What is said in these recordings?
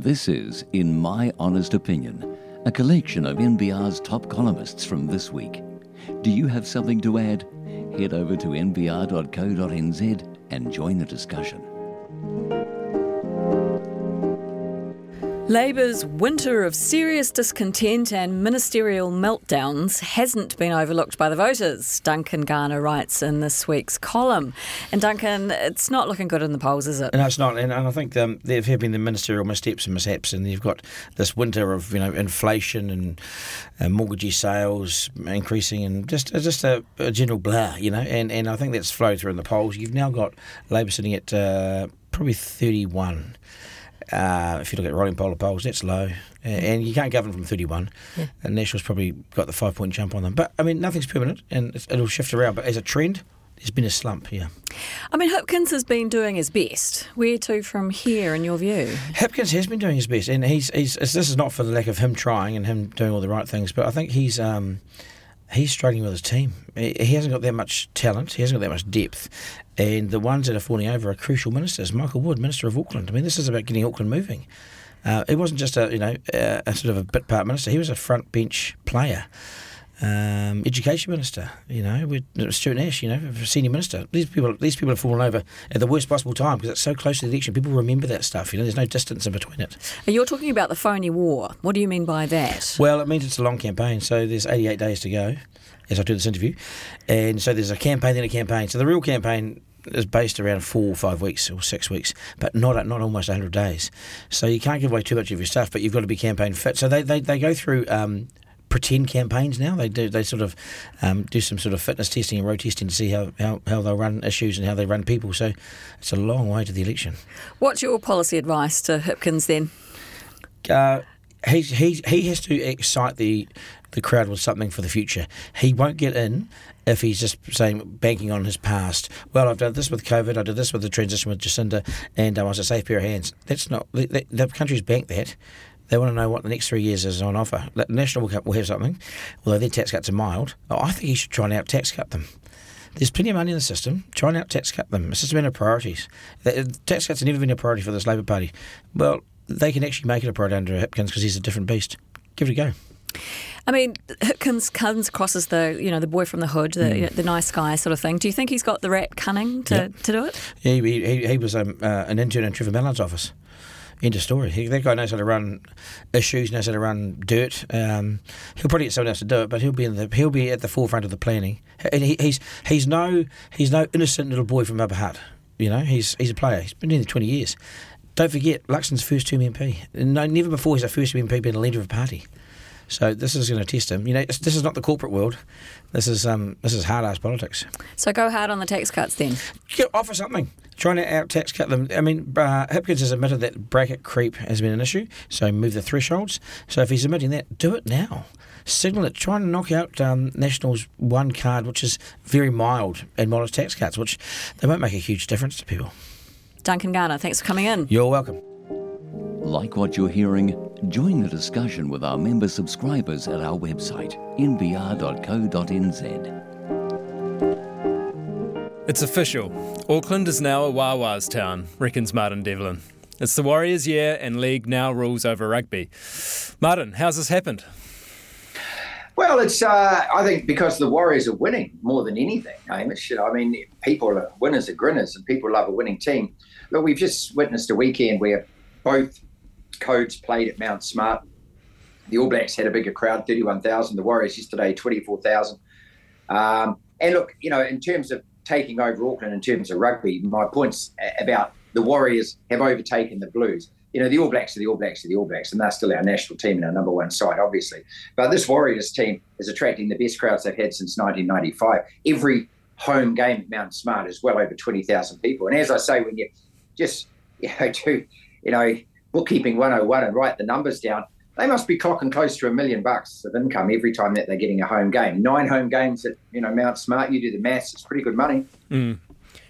This is In My Honest Opinion, a collection of NBR's top columnists from this week. Do you have something to add? Head over to nbr.co.nz and join the discussion. Labour's winter of serious discontent and ministerial meltdowns hasn't been overlooked by the voters, Duncan Garner writes in this week's column. And Duncan, it's not looking good in the polls, is it? No, it's not. And, and I think um, there have been the ministerial missteps and mishaps, and you've got this winter of you know inflation and uh, mortgagee sales increasing, and just uh, just a, a, general blah, you know. And and I think that's flowed through in the polls. You've now got Labor sitting at uh, probably thirty one. Uh, if you look at rolling poll polls, that's low, and you can't govern from 31. Yeah. And National's probably got the five point jump on them. But I mean, nothing's permanent, and it'll shift around. But as a trend, there's been a slump here. I mean, Hipkins has been doing his best. Where to from here, in your view? Hipkins has been doing his best, and he's, he's this is not for the lack of him trying and him doing all the right things, but I think he's. Um, he's struggling with his team. He hasn't got that much talent. He hasn't got that much depth. And the ones that are falling over are crucial ministers. Michael Wood, Minister of Auckland. I mean, this is about getting Auckland moving. Uh, it wasn't just a you know a, a, sort of a bit part minister. He was a front bench player. Um, education minister, you know, with Stuart Nash, you know, senior minister. These people, these people have fallen over at the worst possible time because it's so close to the election. People remember that stuff. You know, there's no distance in between it. You're talking about the phony war. What do you mean by that? Well, it means it's a long campaign. So there's 88 days to go as I do this interview, and so there's a campaign then a campaign. So the real campaign is based around four or five weeks or six weeks, but not not almost 100 days. So you can't give away too much of your stuff, but you've got to be campaign fit. So they, they, they go through um, pretend campaigns now. They do they sort of um, do some sort of fitness testing and road testing to see how, how, how they'll run issues and how they run people. So it's a long way to the election. What's your policy advice to Hipkins then? Uh, he's, he's, he has to excite the the crowd with something for the future. He won't get in if he's just saying banking on his past. Well, I've done this with COVID. I did this with the transition with Jacinda, and I was a safe pair of hands. That's not the, the country's banked that. They want to know what the next three years is on offer. The National will have something, although their tax cuts are mild. Oh, I think he should try and out tax cut them. There's plenty of money in the system. Try and out tax cut them. It's just a matter of priorities. The, tax cuts have never been a priority for this Labor Party. Well, they can actually make it a priority under Hipkins because he's a different beast. Give it a go. I mean, Hipkins comes across as the you know the boy from the hood, the, mm. you know, the nice guy sort of thing. Do you think he's got the rat cunning to, yep. to do it? Yeah, he, he, he was um, uh, an intern in Trevor Mallard's office. End of story. He, that guy knows how to run issues, knows how to run dirt. Um, he'll probably get someone else to do it, but he'll be in the he'll be at the forefront of the planning. And he, he's he's no he's no innocent little boy from Upper Hutt. You know, he's he's a player. He's been in there twenty years. Don't forget, Luxon's first term MP. No, never before has a first term MP been a leader of a party. So this is going to test him. You know, this is not the corporate world. This is um, this is hard ass politics. So go hard on the tax cuts then. Get, offer something. Trying to out tax cut them. I mean, uh, Hipkins has admitted that bracket creep has been an issue. So move the thresholds. So if he's admitting that, do it now. Signal it. Try and knock out um, National's one card, which is very mild and modest tax cuts, which they won't make a huge difference to people. Duncan Garner, thanks for coming in. You're welcome. Like what you're hearing? Join the discussion with our member subscribers at our website, nbr.co.nz. It's official. Auckland is now a Wawa's town, reckons Martin Devlin. It's the Warriors' year, and League now rules over rugby. Martin, how's this happened? Well, it's uh, I think because the Warriors are winning more than anything, Hamish. I mean, people are winners are grinners, and people love a winning team. Look, we've just witnessed a weekend where both codes played at Mount Smart. The All Blacks had a bigger crowd, 31,000. The Warriors yesterday, 24,000. Um, and look, you know, in terms of taking over Auckland, in terms of rugby, my points about the Warriors have overtaken the Blues. You know, the All Blacks are the All Blacks are the All Blacks, and they're still our national team and our number one side, obviously. But this Warriors team is attracting the best crowds they've had since 1995. Every home game at Mount Smart is well over 20,000 people. And as I say, when you just, you know, do, you know, bookkeeping 101 and write the numbers down, they must be clocking close to a million bucks of income every time that they're getting a home game. Nine home games at you know Mount Smart, you do the maths, it's pretty good money. Mm.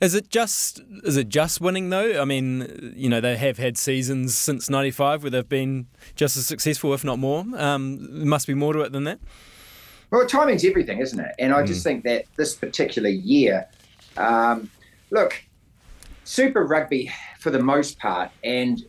Is it just is it just winning though? I mean, you know, they have had seasons since '95 where they've been just as successful, if not more. Um, there must be more to it than that. Well, timing's everything, isn't it? And I mm. just think that this particular year, um, look, Super Rugby for the most part, and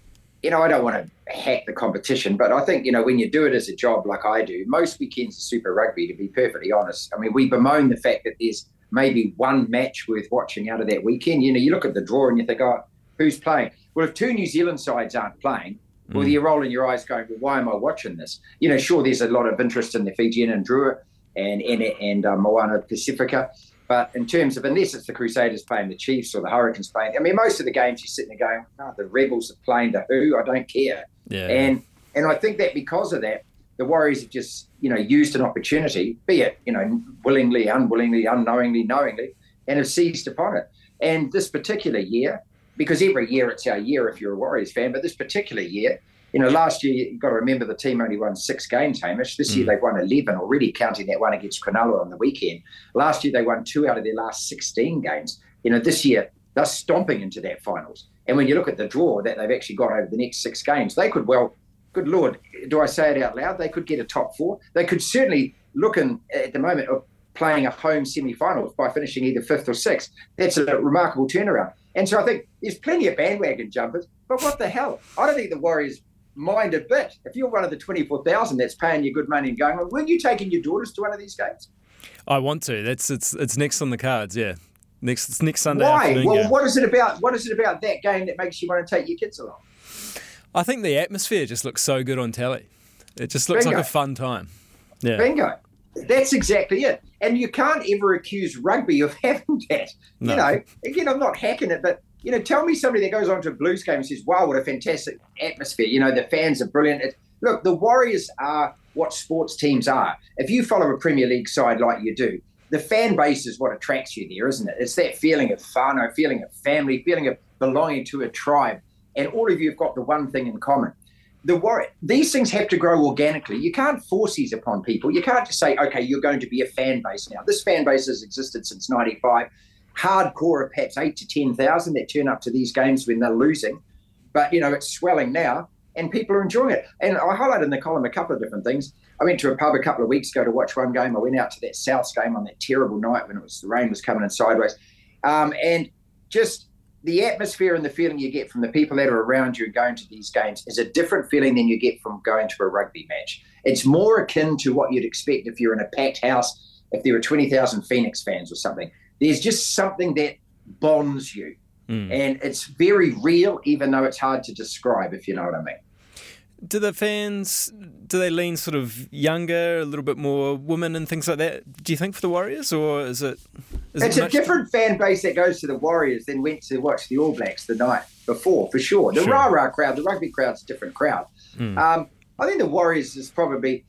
you know, I don't want to hack the competition. But I think, you know, when you do it as a job like I do, most weekends are Super Rugby, to be perfectly honest. I mean, we bemoan the fact that there's maybe one match worth watching out of that weekend. You know, you look at the draw and you think, oh, who's playing? Well, if two New Zealand sides aren't playing, well, mm. you're rolling your eyes going, well, why am I watching this? You know, sure, there's a lot of interest in the Fijian and Drua and, and, and uh, Moana Pacifica. But in terms of, unless it's the Crusaders playing the Chiefs or the Hurricanes playing, I mean, most of the games you're sitting there going, oh, the Rebels are playing the Who, I don't care. Yeah. And and I think that because of that, the Warriors have just, you know, used an opportunity, be it, you know, willingly, unwillingly, unknowingly, knowingly, and have seized upon it. And this particular year, because every year it's our year if you're a Warriors fan, but this particular year, you know, last year you've got to remember the team only won six games, Hamish. This mm. year they've won eleven already, counting that one against Cronulla on the weekend. Last year they won two out of their last sixteen games. You know, this year they're stomping into that finals. And when you look at the draw that they've actually got over the next six games, they could well, good lord, do I say it out loud? They could get a top four. They could certainly look in at the moment of playing a home semi-finals by finishing either fifth or sixth. That's a remarkable turnaround. And so I think there's plenty of bandwagon jumpers, but what the hell? I don't think the Warriors mind a bit. If you're one of the 24,000 that's paying you good money and going, well, weren't you taking your daughters to one of these games? I want to. That's it's it's next on the cards. Yeah, next it's next Sunday. Why? Well, game. what is it about? What is it about that game that makes you want to take your kids along? I think the atmosphere just looks so good on telly. It just looks Bingo. like a fun time. Yeah. Bingo. That's exactly it. And you can't ever accuse rugby of having that. No. You know, again, I'm not hacking it, but you know, tell me somebody that goes on to a Blues game and says, wow, what a fantastic atmosphere. You know, the fans are brilliant. It, look, the Warriors are what sports teams are. If you follow a Premier League side like you do, the fan base is what attracts you there, isn't it? It's that feeling of a feeling of family, feeling of belonging to a tribe. And all of you have got the one thing in common. The war- these things have to grow organically. You can't force these upon people. You can't just say, okay, you're going to be a fan base now. This fan base has existed since 95 hardcore of perhaps eight to 10,000 that turn up to these games when they're losing. But, you know, it's swelling now and people are enjoying it. And I highlighted in the column a couple of different things. I went to a pub a couple of weeks ago to watch one game. I went out to that South game on that terrible night when it was the rain was coming in sideways. Um, and just the atmosphere and the feeling you get from the people that are around you going to these games is a different feeling than you get from going to a rugby match. It's more akin to what you'd expect if you're in a packed house, if there were 20,000 Phoenix fans or something there's just something that bonds you. Mm. And it's very real, even though it's hard to describe, if you know what I mean. Do the fans do they lean sort of younger, a little bit more women and things like that? Do you think for the Warriors, or is it? Is it's it a different fan base that goes to the Warriors than went to watch the All Blacks the night before, for sure. The sure. rah rah crowd, the rugby crowd's a different crowd. Mm. Um, I think the Warriors is probably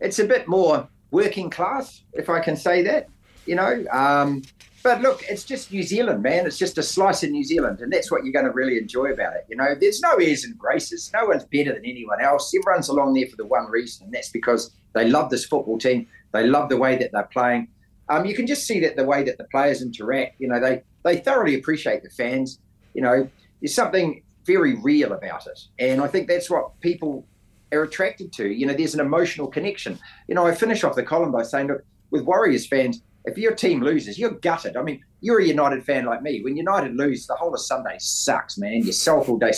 it's a bit more working class, if I can say that you know. Um, but look, it's just New Zealand, man. It's just a slice of New Zealand, and that's what you're going to really enjoy about it. You know, there's no airs and graces. No one's better than anyone else. Everyone's along there for the one reason, and that's because they love this football team. They love the way that they're playing. Um, you can just see that the way that the players interact. You know, they they thoroughly appreciate the fans. You know, there's something very real about it, and I think that's what people are attracted to. You know, there's an emotional connection. You know, I finish off the column by saying, look, with Warriors fans, if your team loses, you're gutted. I mean, you're a United fan like me. When United lose, the whole of Sunday sucks, man. You're self all day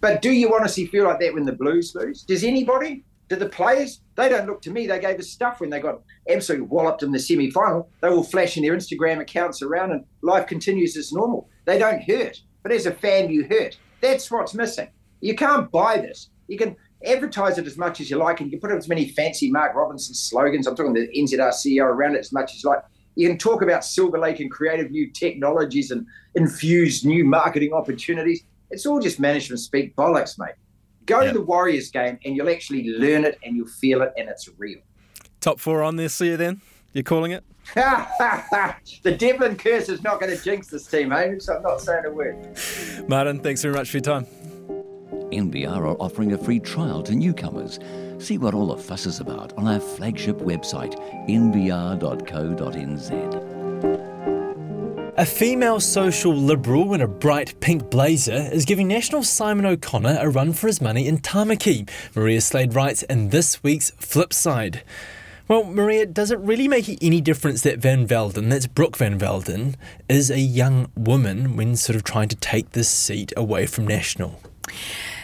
But do you honestly feel like that when the Blues lose? Does anybody? Do the players? They don't look to me. They gave us stuff when they got absolutely walloped in the semi final. They were flashing their Instagram accounts around and life continues as normal. They don't hurt. But as a fan, you hurt. That's what's missing. You can't buy this. You can advertise it as much as you like, and you can put as many fancy Mark Robinson slogans. I'm talking the NZR CEO around it as much as you like. You can talk about Silver Lake and creative new technologies and infuse new marketing opportunities. It's all just management speak bollocks, mate. Go yep. to the Warriors game and you'll actually learn it and you'll feel it and it's real. Top four on this year then? You're calling it? the Devlin curse is not going to jinx this team, eh? So I'm not saying a word. Martin, thanks very much for your time. NBR are offering a free trial to newcomers. See what all the fuss is about on our flagship website, nbr.co.nz. A female social liberal in a bright pink blazer is giving National Simon O'Connor a run for his money in Tamaki, Maria Slade writes in this week's Flip Side. Well, Maria, does it really make any difference that Van Velden, that's Brooke Van Velden, is a young woman when sort of trying to take this seat away from National?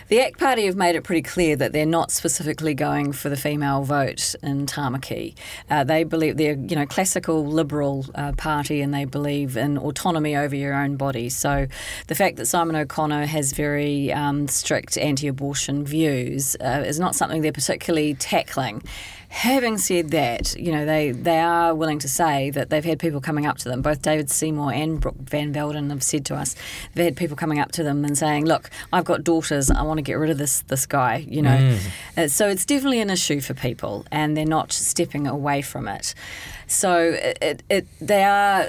The ACT Party have made it pretty clear that they're not specifically going for the female vote in Tamaki. Uh, they believe they're, you know, classical liberal uh, party, and they believe in autonomy over your own body. So, the fact that Simon O'Connor has very um, strict anti-abortion views uh, is not something they're particularly tackling. Having said that, you know, they, they are willing to say that they've had people coming up to them. Both David Seymour and Brooke Van Velden have said to us, they've had people coming up to them and saying, look, I've got daughters, I want to get rid of this, this guy, you know. Mm. Uh, so it's definitely an issue for people and they're not stepping away from it. So it, it, it they are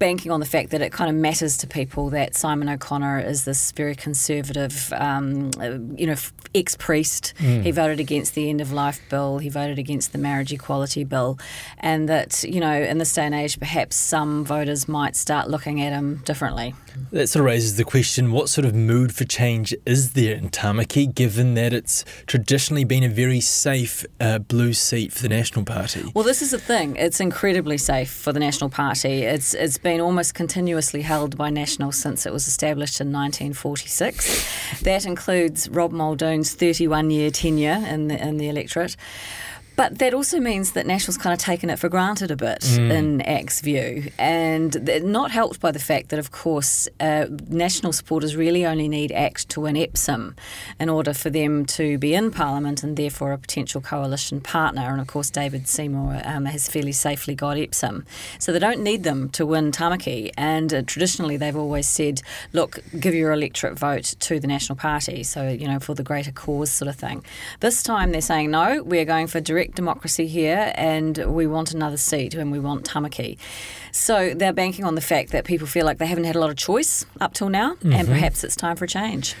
banking on the fact that it kind of matters to people that Simon O'Connor is this very conservative, um, you know, ex priest. Mm. He voted against the end of life bill. He voted against the marriage equality bill, and that you know, in this day and age, perhaps some voters might start looking at him differently. That sort of raises the question: What sort of mood for change is there in Tamaki, given that it's traditionally been a very safe uh, blue seat for the National Party? Well, this is the thing; it's incredibly safe for the National Party. It's it's been been almost continuously held by National since it was established in 1946. that includes Rob Muldoon's 31 year tenure in the, in the electorate. But that also means that National's kind of taken it for granted a bit mm. in ACT's view, and not helped by the fact that, of course, uh, National supporters really only need ACT to win Epsom in order for them to be in Parliament and therefore a potential coalition partner. And of course, David Seymour um, has fairly safely got Epsom, so they don't need them to win Tamaki. And uh, traditionally, they've always said, "Look, give your electorate vote to the National Party." So you know, for the greater cause, sort of thing. This time, they're saying, "No, we're going for direct." Democracy here and we want another seat and we want Tamaki. So they're banking on the fact that people feel like they haven't had a lot of choice up till now mm-hmm. and perhaps it's time for a change.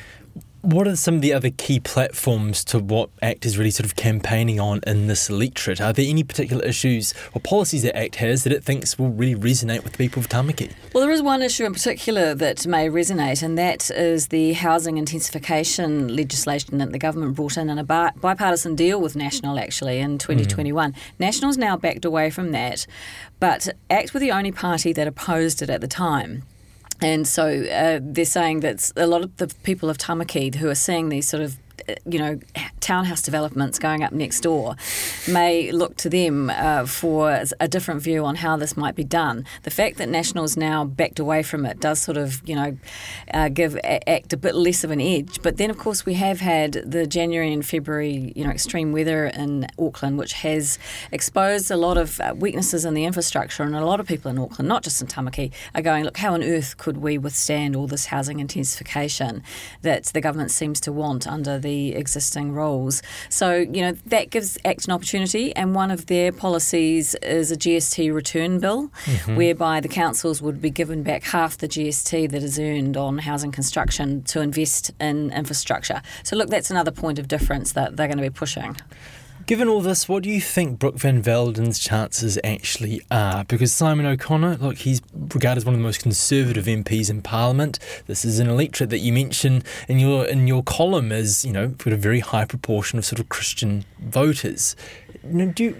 What are some of the other key platforms to what ACT is really sort of campaigning on in this electorate? Are there any particular issues or policies that ACT has that it thinks will really resonate with the people of Tamaki? Well, there is one issue in particular that may resonate, and that is the housing intensification legislation that the government brought in in a bipartisan deal with National actually in 2021. Mm. National's now backed away from that, but ACT were the only party that opposed it at the time. And so uh, they're saying that a lot of the people of Tamaki who are seeing these sort of you know, townhouse developments going up next door may look to them uh, for a different view on how this might be done. The fact that Nationals now backed away from it does sort of, you know, uh, give ACT a bit less of an edge. But then, of course, we have had the January and February, you know, extreme weather in Auckland, which has exposed a lot of uh, weaknesses in the infrastructure, and a lot of people in Auckland, not just in Tamaki, are going, look, how on earth could we withstand all this housing intensification that the government seems to want under the the existing rules. So, you know, that gives ACT an opportunity, and one of their policies is a GST return bill, mm-hmm. whereby the councils would be given back half the GST that is earned on housing construction to invest in infrastructure. So, look, that's another point of difference that they're going to be pushing. Given all this, what do you think Brooke Van Velden's chances actually are? Because Simon O'Connor, look, he's regarded as one of the most conservative MPs in Parliament. This is an electorate that you mention in your in your column as you know got a very high proportion of sort of Christian voters. do you,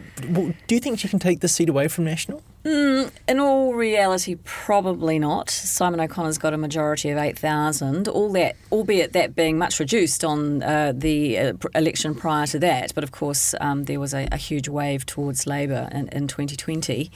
do you think she can take this seat away from National? Mm, in all reality, probably not. Simon O'Connor's got a majority of 8,000, all that, albeit that being much reduced on uh, the uh, election prior to that. But of course, um, there was a, a, huge wave towards Labour in, in 2020.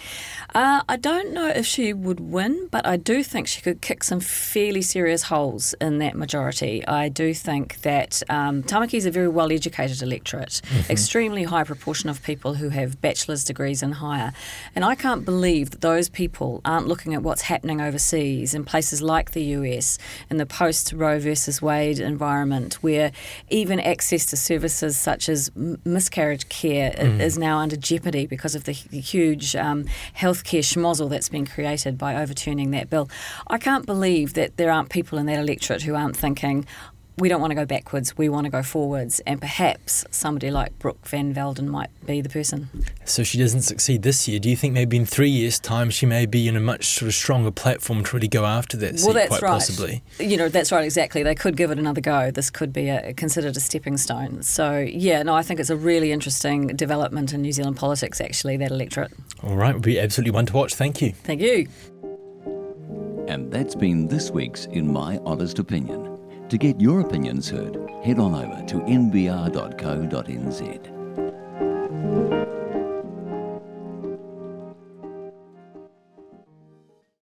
Uh, I don't know if she would win, but I do think she could kick some fairly serious holes in that majority. I do think that um, Tamaki is a very well educated electorate, mm-hmm. extremely high proportion of people who have bachelor's degrees and higher. And I can't believe believe that those people aren't looking at what's happening overseas in places like the US in the post Roe versus Wade environment, where even access to services such as miscarriage care mm. is now under jeopardy because of the huge um, healthcare schmozzle that's been created by overturning that bill. I can't believe that there aren't people in that electorate who aren't thinking, we don't want to go backwards, we want to go forwards. And perhaps somebody like Brooke Van Velden might be the person. So she doesn't succeed this year. Do you think maybe in three years' time she may be in a much sort of stronger platform to really go after that well, that's quite right. possibly? You know, that's right, exactly. They could give it another go. This could be a, considered a stepping stone. So, yeah, no, I think it's a really interesting development in New Zealand politics, actually, that electorate. All right, would be absolutely one to watch. Thank you. Thank you. And that's been this week's In My Honest Opinion. To get your opinions heard, head on over to nbr.co.nz.